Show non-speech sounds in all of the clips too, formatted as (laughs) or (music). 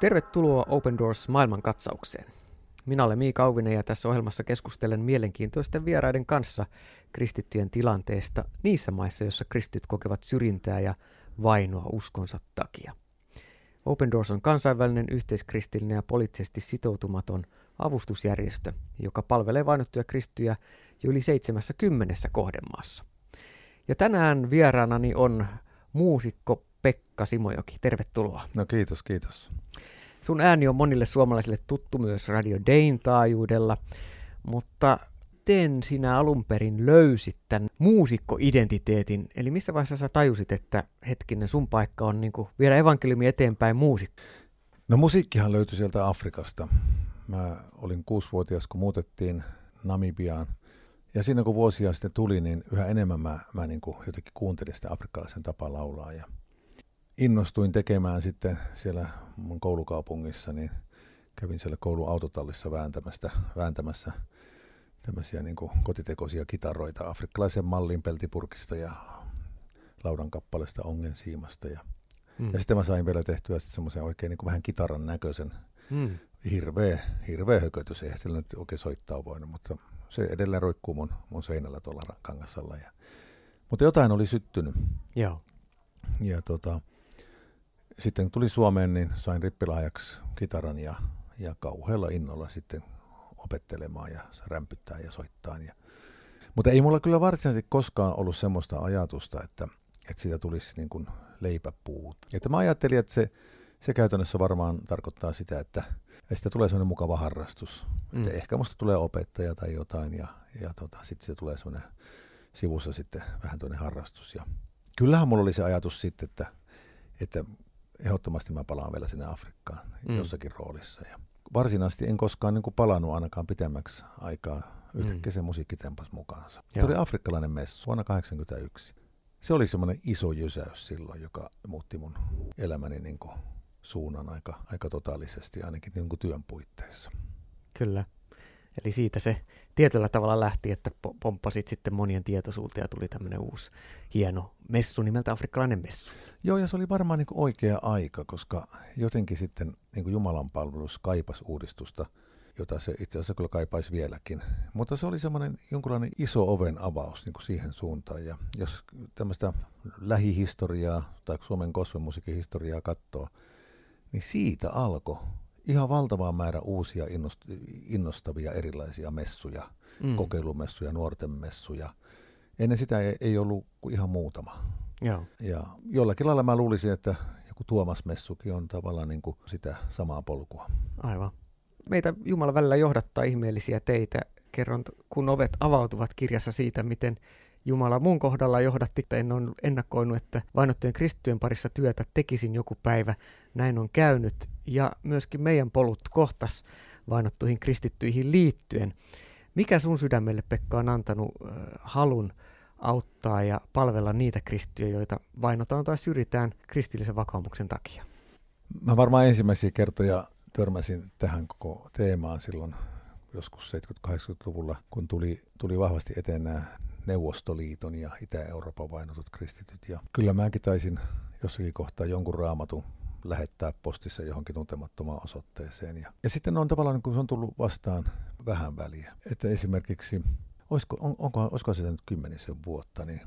Tervetuloa Open Doors maailmankatsaukseen. Minä olen Miika Auvinen ja tässä ohjelmassa keskustelen mielenkiintoisten vieraiden kanssa kristittyjen tilanteesta niissä maissa, joissa kristityt kokevat syrjintää ja vainoa uskonsa takia. Open Doors on kansainvälinen yhteiskristillinen ja poliittisesti sitoutumaton avustusjärjestö, joka palvelee vainottuja kristittyjä jo yli 70 kohdemaassa. Ja tänään vieraanani on muusikko Pekka Simojoki. Tervetuloa. No kiitos, kiitos. Sun ääni on monille suomalaisille tuttu myös Radio Dayn taajuudella, mutta miten sinä alun perin löysit tämän muusikkoidentiteetin? Eli missä vaiheessa sä tajusit, että hetkinen, sun paikka on niin kuin viedä evankeliumi eteenpäin muusikko? No musiikkihan löytyi sieltä Afrikasta. Mä olin kuusivuotias, kun muutettiin Namibiaan. Ja siinä kun vuosia sitten tuli, niin yhä enemmän mä, mä niin kuin jotenkin kuuntelin sitä afrikkalaisen tapaa laulaa. Ja innostuin tekemään sitten siellä mun koulukaupungissa, niin kävin siellä koulun autotallissa vääntämässä, vääntämässä tämmöisiä niin kuin kotitekoisia kitaroita afrikkalaisen mallin peltipurkista ja laudan kappaleesta ongen siimasta. Ja, mm. ja sitten mä sain vielä tehtyä semmoisen oikein niin kuin vähän kitaran näköisen mm. hirveä, hirveä hökötys. Eihän sillä nyt oikein soittaa voinut, mutta se edelleen roikkuu mun, mun seinällä tuolla kangasalla. Ja, mutta jotain oli syttynyt. Joo. Ja tota, sitten kun tuli Suomeen, niin sain rippilahjaksi kitaran ja, ja kauhealla innolla sitten opettelemaan ja rämpyttää ja soittaa. Ja. Mutta ei mulla kyllä varsinaisesti koskaan ollut semmoista ajatusta, että, että siitä tulisi niin kuin leipäpuut. Että mä ajattelin, että se, se käytännössä varmaan tarkoittaa sitä, että, että sitä tulee semmoinen mukava harrastus. Mm. Että ehkä musta tulee opettaja tai jotain ja, ja tota, sitten se tulee semmoinen sivussa sitten vähän tuonne harrastus. Ja kyllähän mulla oli se ajatus sitten, että, että ehdottomasti mä palaan vielä sinne Afrikkaan mm. jossakin roolissa. Ja varsinaisesti en koskaan niin kuin palannut ainakaan pitemmäksi aikaa. Yhtäkkiä mm. se musiikki tempas mukaansa. Joo. Tuli afrikkalainen messu vuonna 1981. Se oli semmoinen iso jysäys silloin, joka muutti mun elämäni niin kuin suunnan aika, aika totaalisesti, ainakin niin kuin työn puitteissa. Kyllä. Eli siitä se tietyllä tavalla lähti, että pomppasit sitten monien tietoisuuteen ja tuli tämmöinen uusi hieno messu nimeltä Afrikkalainen messu. Joo, ja se oli varmaan niin oikea aika, koska jotenkin sitten niin Jumalan palvelus kaipasi uudistusta, jota se itse asiassa kyllä kaipaisi vieläkin. Mutta se oli semmoinen jonkunlainen iso oven avaus niin siihen suuntaan. Ja jos tämmöistä lähihistoriaa tai Suomen kosmomusiikin historiaa katsoo, niin siitä alkoi ihan valtava määrä uusia innost- innostavia erilaisia messuja, mm. kokeilumessuja, nuorten messuja. Ennen sitä ei, ei ollut kuin ihan muutama. Joo. Ja jollakin lailla mä luulisin, että joku Tuomas-messukin on tavallaan niin kuin sitä samaa polkua. Aivan. Meitä Jumala välillä johdattaa ihmeellisiä teitä. Kerron, kun ovet avautuvat kirjassa siitä, miten Jumala mun kohdalla johdatti, että en ole ennakkoinut, että vainottujen kristittyjen parissa työtä tekisin joku päivä. Näin on käynyt ja myöskin meidän polut kohtas vainottuihin kristittyihin liittyen. Mikä sun sydämelle, Pekka, on antanut äh, halun auttaa ja palvella niitä kristittyjä, joita vainotaan tai syrjitään kristillisen vakaumuksen takia? Mä varmaan ensimmäisiä kertoja törmäsin tähän koko teemaan silloin joskus 70-80-luvulla, kun tuli, tuli vahvasti eteen nämä Neuvostoliiton ja Itä-Euroopan vainotut kristityt. Ja kyllä mäkin taisin jossakin kohtaa jonkun raamatun lähettää postissa johonkin tuntemattomaan osoitteeseen. Ja, ja sitten on tavallaan, kun se on tullut vastaan vähän väliä. Että esimerkiksi, olisiko, on, onko, olisiko sitä nyt kymmenisen vuotta, niin,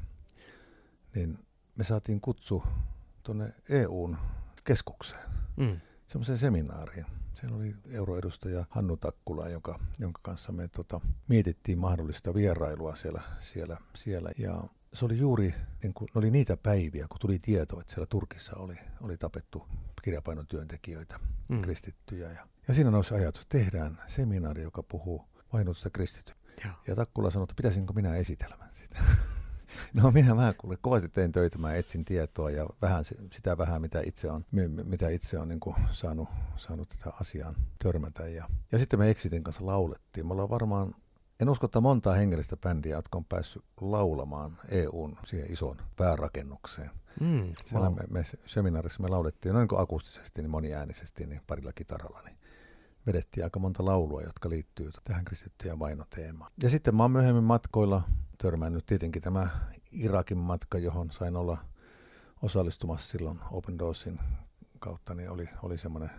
niin me saatiin kutsu tuonne EUn keskukseen, mm. semmoiseen seminaariin. Siellä oli euroedustaja Hannu Takkula, joka, jonka kanssa me tota, mietittiin mahdollista vierailua siellä, siellä, siellä. Ja se oli juuri niin kuin, oli niitä päiviä, kun tuli tieto, että siellä Turkissa oli, oli tapettu kirjapainon työntekijöitä, mm. kristittyjä. Ja, ja siinä nousi ajatus, että tehdään seminaari, joka puhuu vainotusta kristitty. Ja. ja Takkula sanoi, että pitäisinkö minä esitelmän sitä. (laughs) No minä mä kuule, kovasti tein töitä, mä etsin tietoa ja vähän sitä vähän, mitä itse on, mitä itse on niin kuin saanut, saanut tätä asiaan törmätä. Ja, ja sitten me Exitin kanssa laulettiin. Me ollaan varmaan en usko, että montaa hengellistä bändiä, jotka on päässyt laulamaan EUn siihen isoon päärakennukseen. Mm, Siellä wow. me, me, seminaarissa me laulettiin noin kuin akustisesti, niin moniäänisesti, niin parilla kitaralla, niin vedettiin aika monta laulua, jotka liittyy tähän kristittyjen vainoteemaan. Ja sitten mä oon myöhemmin matkoilla törmännyt tietenkin tämä Irakin matka, johon sain olla osallistumassa silloin Open Doorsin kautta, niin oli, oli semmoinen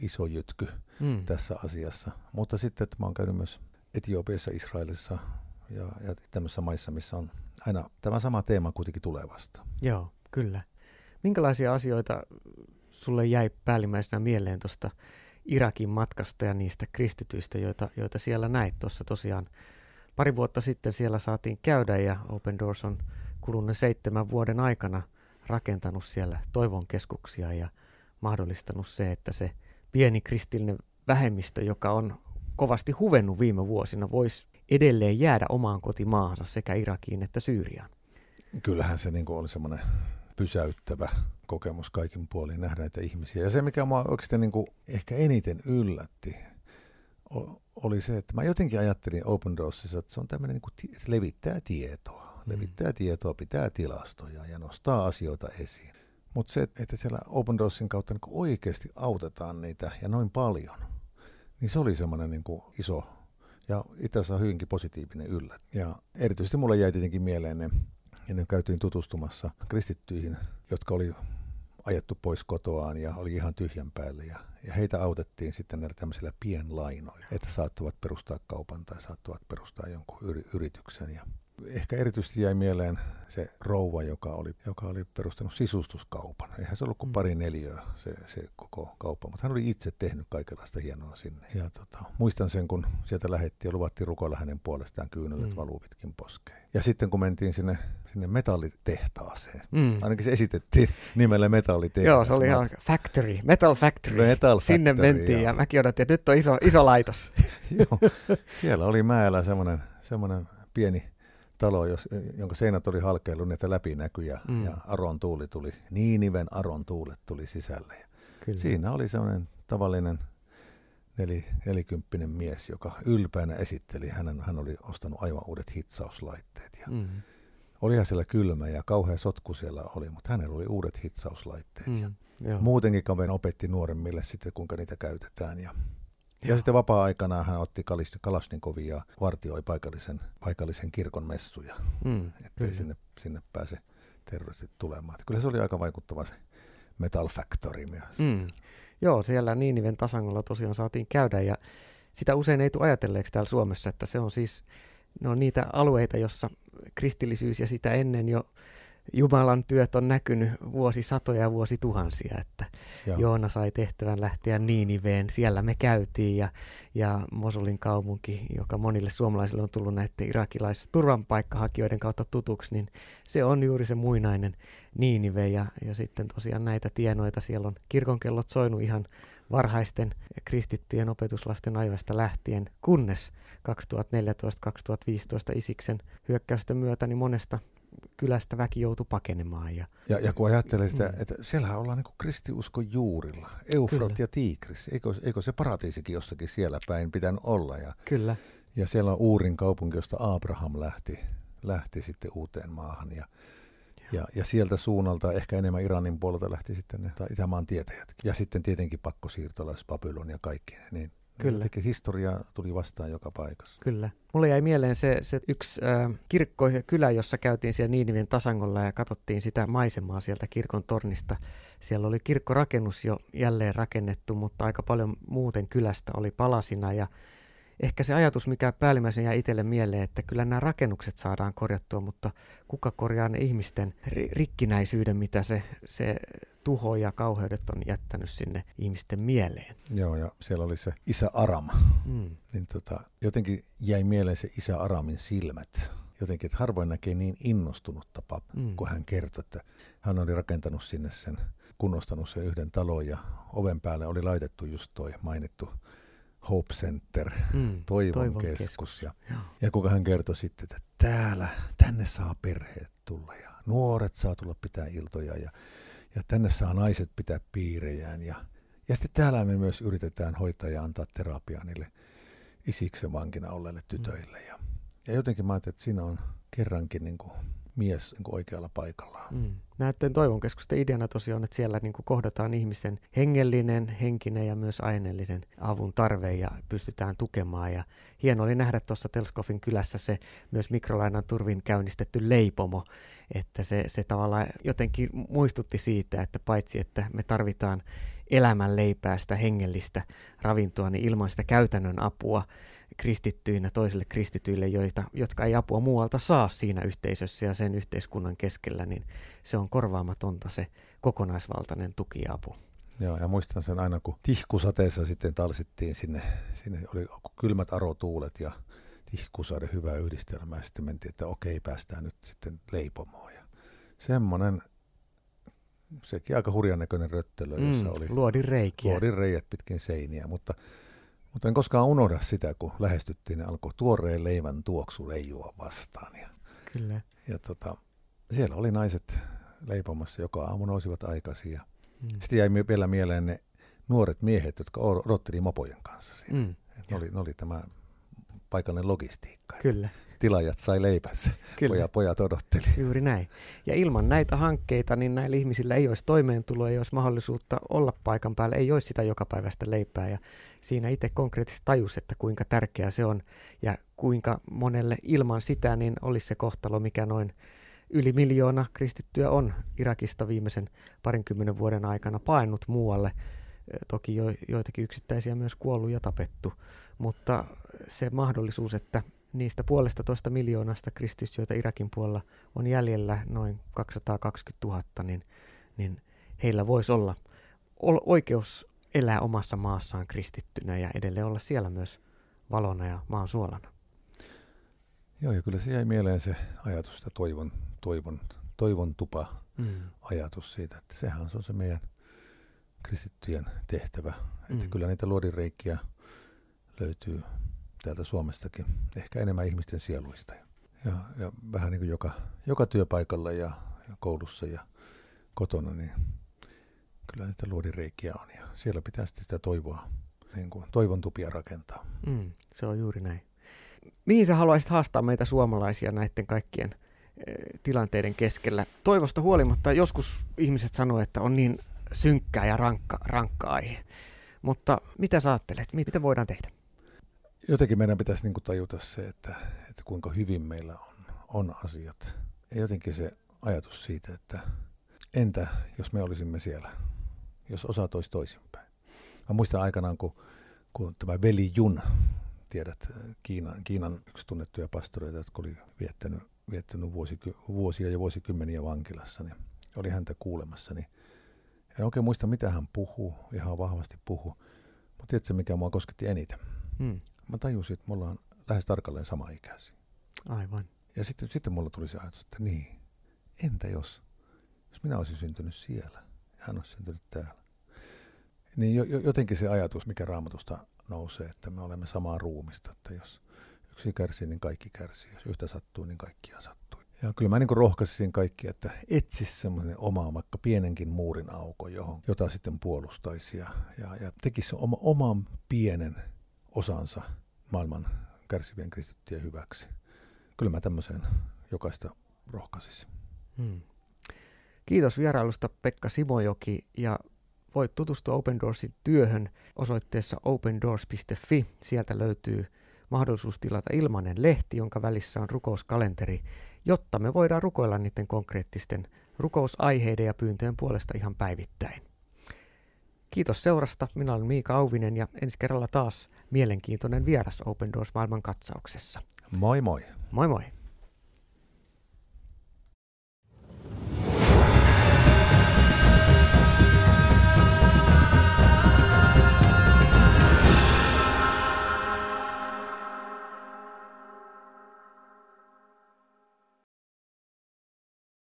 iso jytky mm. tässä asiassa. Mutta sitten, että mä oon käynyt myös Etiopiassa, Israelissa ja, ja tämmöisissä maissa, missä on aina tämä sama teema kuitenkin tulevasta. Joo, kyllä. Minkälaisia asioita sulle jäi päällimmäisenä mieleen tuosta Irakin matkasta ja niistä kristityistä, joita, joita siellä näit tuossa tosiaan pari vuotta sitten siellä saatiin käydä ja Open Doors on kuluneen seitsemän vuoden aikana rakentanut siellä toivon keskuksia ja mahdollistanut se, että se pieni kristillinen vähemmistö, joka on kovasti huvennut viime vuosina, voisi edelleen jäädä omaan kotimaahansa sekä Irakiin että Syyriaan. Kyllähän se niin oli semmoinen pysäyttävä kokemus kaikin puolin nähdä näitä ihmisiä. Ja se, mikä mua oikeasti niin kuin ehkä eniten yllätti, oli se, että mä jotenkin ajattelin Open Doorsissa, että se on tämmöinen, niin kuin, että levittää tietoa. Mm. Levittää tietoa, pitää tilastoja ja nostaa asioita esiin. Mutta se, että siellä Open Doorsin kautta niin oikeasti autetaan niitä ja noin paljon, niin se oli semmoinen niin iso ja itse asiassa hyvinkin positiivinen yllät. Ja erityisesti mulle jäi tietenkin mieleen ne, ja ne käytiin tutustumassa kristittyihin, jotka oli ajettu pois kotoaan ja oli ihan tyhjän päälle. Ja, ja heitä autettiin sitten näillä tämmöisillä pienlainoilla, että saattuvat perustaa kaupan tai saattuvat perustaa jonkun yri, yrityksen. Ja ehkä erityisesti jäi mieleen se rouva, joka oli, joka oli perustanut sisustuskaupan. Eihän se ollut kuin mm. pari neliöä se, se koko kauppa, mutta hän oli itse tehnyt kaikenlaista hienoa sinne. Ja tota, muistan sen, kun sieltä lähettiin ja luvattiin rukoilla hänen puolestaan kyynelet mm. valuu pitkin poskeen. Ja sitten kun mentiin sinne, sinne metallitehtaaseen, mm. ainakin se esitettiin nimellä metallitehtaas. Joo, se oli ihan factory, metal factory. Metal factory Sinne mentiin ja mäkin odotin, että nyt on iso, iso laitos. (laughs) Joo, siellä oli mäellä semmoinen, semmoinen pieni talo, jos, jonka seinät oli halkeillut, että läpinäkyjä mm. ja Aron tuuli tuli, Niiniven Aron tuulet tuli sisälle. Ja Kyllä. Siinä oli sellainen tavallinen neli, nelikymppinen mies, joka ylpeänä esitteli, hänen, hän oli ostanut aivan uudet hitsauslaitteet. Ja mm. Olihan siellä kylmä ja kauhea sotku siellä oli, mutta hänellä oli uudet hitsauslaitteet. Mm. Ja Joo. muutenkin kaveri opetti nuoremmille sitten, kuinka niitä käytetään. Ja ja sitten vapaa-aikana hän otti Kalasnikovia ja vartioi paikallisen, paikallisen kirkon messuja, mm, ettei sinne, sinne pääse terroristit tulemaan. Että kyllä se oli aika vaikuttava se Metal Factory myös. Mm. Joo, siellä Niiniven tasangolla tosiaan saatiin käydä ja sitä usein ei tule ajatelleeksi täällä Suomessa, että se on siis ne on niitä alueita, jossa kristillisyys ja sitä ennen jo Jumalan työt on näkynyt vuosisatoja ja vuosituhansia, että Joo. Joona sai tehtävän lähteä Niiniveen, siellä me käytiin ja, ja Mosulin kaupunki, joka monille suomalaisille on tullut näiden irakilais turvanpaikkahakijoiden kautta tutuksi, niin se on juuri se muinainen Niinive ja, ja sitten tosiaan näitä tienoita, siellä on kirkonkellot soinut ihan varhaisten kristittyjen opetuslasten aivasta lähtien, kunnes 2014-2015 Isiksen hyökkäysten myötä niin monesta kylästä väki joutui pakenemaan. Ja, ja, ja kun ajattelee sitä, mm. että siellä ollaan niin kristiuskon juurilla, Eufrat Kyllä. ja Tigris, eikö, eikö se paratiisikin jossakin siellä päin pitänyt olla? Ja, Kyllä. Ja siellä on Uurin kaupunki, josta Abraham lähti, lähti sitten uuteen maahan. Ja, ja, ja sieltä suunnalta, ehkä enemmän Iranin puolelta lähti sitten ne Itämaan tietäjät. Ja sitten tietenkin pakkosiirtolais Babylon ja kaikki. Niin Kyllä. Jotenkin historia tuli vastaan joka paikassa. Kyllä. Mulle jäi mieleen se, se yksi äh, kirkko ja kylä, jossa käytiin siellä Niinivien tasangolla ja katsottiin sitä maisemaa sieltä kirkon tornista. Siellä oli kirkkorakennus jo jälleen rakennettu, mutta aika paljon muuten kylästä oli palasina ja ehkä se ajatus, mikä päällimmäisen jää itselle mieleen, että kyllä nämä rakennukset saadaan korjattua, mutta kuka korjaa ne ihmisten rikkinäisyyden, mitä se, se tuho ja kauheudet on jättänyt sinne ihmisten mieleen. Joo, ja siellä oli se isä Arama. Mm. Niin tota, jotenkin jäi mieleen se isä Aramin silmät. Jotenkin, että harvoin näkee niin innostunutta pap, mm. kun hän kertoi, että hän oli rakentanut sinne sen, kunnostanut sen yhden talon ja oven päälle oli laitettu just toi mainittu Hope Center, mm, toivon, toivon keskus. keskus. Ja, ja kuka hän kertoi sitten, että täällä, tänne saa perheet tulla ja nuoret saa tulla pitää iltoja ja ja tänne saa naiset pitää piirejään. Ja, ja sitten täällä me myös yritetään hoitaa ja antaa terapiaa niille isiksen vankina olleille tytöille. Ja, ja jotenkin mä ajattelin, että siinä on kerrankin niin kuin mies niin oikealla paikallaan. Mm. Näiden toivon keskusten ideana tosiaan, että siellä niin kohdataan ihmisen hengellinen, henkinen ja myös aineellinen avun tarve ja pystytään tukemaan. Ja hieno oli nähdä tuossa Telskofin kylässä se myös mikrolainan turvin käynnistetty leipomo, että se, se tavallaan jotenkin muistutti siitä, että paitsi että me tarvitaan elämän leipää, sitä hengellistä ravintoa, niin ilman sitä käytännön apua kristittyinä toisille kristityille, joita, jotka ei apua muualta saa siinä yhteisössä ja sen yhteiskunnan keskellä, niin se on korvaamatonta se kokonaisvaltainen tuki ja apu. Joo, ja muistan sen aina, kun tihkusateessa sitten talsittiin sinne, sinne oli kylmät arotuulet ja tihkusaden hyvä yhdistelmä, ja sitten mentiin, että okei, päästään nyt sitten leipomoon. Ja semmoinen, sekin aika hurjan näköinen röttelö, mm, jossa oli luodin reikiä. Luodin reijät pitkin seiniä, mutta, mutta en koskaan unohda sitä, kun lähestyttiin, niin alkoi tuoreen leivän tuoksu leijua vastaan. Ja, Kyllä. ja tota, siellä oli naiset leipomassa, joka aamu nousivat aikaisin ja Mm. Sitten jäi vielä mieleen ne nuoret miehet, jotka odotteli mopojen kanssa siinä. Mm. ne, oli, ne oli tämä paikallinen logistiikka. Kyllä. Tilaajat sai leipässä, Kyllä. Pojat, pojat odotteli. Juuri näin. Ja ilman näitä hankkeita, niin näillä ihmisillä ei olisi toimeentuloa, ei olisi mahdollisuutta olla paikan päällä, ei olisi sitä jokapäiväistä leipää. Ja siinä itse konkreettisesti tajus, että kuinka tärkeää se on ja kuinka monelle ilman sitä niin olisi se kohtalo, mikä noin yli miljoona kristittyä on Irakista viimeisen parinkymmenen vuoden aikana painut muualle. Toki jo, joitakin yksittäisiä myös kuollut ja tapettu, mutta se mahdollisuus, että niistä puolesta toista miljoonasta kristitystä, joita Irakin puolella on jäljellä noin 220 000, niin, niin heillä voisi olla oikeus elää omassa maassaan kristittynä ja edelleen olla siellä myös valona ja maan suolana. Joo, ja kyllä se jäi mieleen se ajatus, että toivon toivon, toivon tupa mm. ajatus siitä, että sehän on se meidän kristittyjen tehtävä. Mm. Että kyllä niitä luodinreikiä löytyy täältä Suomestakin, ehkä enemmän ihmisten sieluista. Ja, ja vähän niin kuin joka, joka työpaikalla ja, ja koulussa ja kotona, niin kyllä niitä luodinreikiä on. Ja siellä pitää sitten sitä toivoa, niin kuin toivon tupia rakentaa. Mm, se on juuri näin. Mihin sä haluaisit haastaa meitä suomalaisia näiden kaikkien – tilanteiden keskellä. Toivosta huolimatta joskus ihmiset sanoo, että on niin synkkää ja rankka, rankka aihe. Mutta mitä sä ajattelet? Mitä voidaan tehdä? Jotenkin meidän pitäisi niin kuin tajuta se, että, että kuinka hyvin meillä on, on asiat. Ja jotenkin se ajatus siitä, että entä jos me olisimme siellä, jos osa toisi toisinpäin. Mä muistan aikanaan, kun, kun tämä veli Jun, tiedät, Kiinan, Kiinan yksi tunnettuja pastoreita, jotka oli viettänyt viettänyt vuosiky- vuosia ja vuosikymmeniä vankilassa, niin oli häntä kuulemassa, niin en oikein muista, mitä hän puhuu, ihan vahvasti puhuu. Mutta tiedätkö, mikä mua kosketti eniten? Hmm. Mä tajusin, että me ollaan lähes tarkalleen sama ikäisiä. Aivan. Ja sitten, sitten mulla tuli se ajatus, että niin, entä jos, jos minä olisin syntynyt siellä ja hän olisi syntynyt täällä. Niin jo, jotenkin se ajatus, mikä raamatusta nousee, että me olemme samaa ruumista, että jos yksi kärsii, niin kaikki kärsii. Jos yhtä sattuu, niin kaikkia sattuu. Ja kyllä mä niin rohkaisin kaikki, että etsis semmoinen oma, vaikka pienenkin muurin auko, johon, jota sitten puolustaisi ja, ja, ja tekisi oma, oman pienen osansa maailman kärsivien kristittyjen hyväksi. Kyllä mä tämmöiseen jokaista rohkaisisin. Hmm. Kiitos vierailusta Pekka Simojoki ja voit tutustua Open Doorsin työhön osoitteessa opendoors.fi. Sieltä löytyy mahdollisuus tilata ilmainen lehti, jonka välissä on rukouskalenteri, jotta me voidaan rukoilla niiden konkreettisten rukousaiheiden ja pyyntöjen puolesta ihan päivittäin. Kiitos seurasta. Minä olen Miika Auvinen ja ensi kerralla taas mielenkiintoinen vieras Open Doors maailman katsauksessa. Moi moi. Moi moi.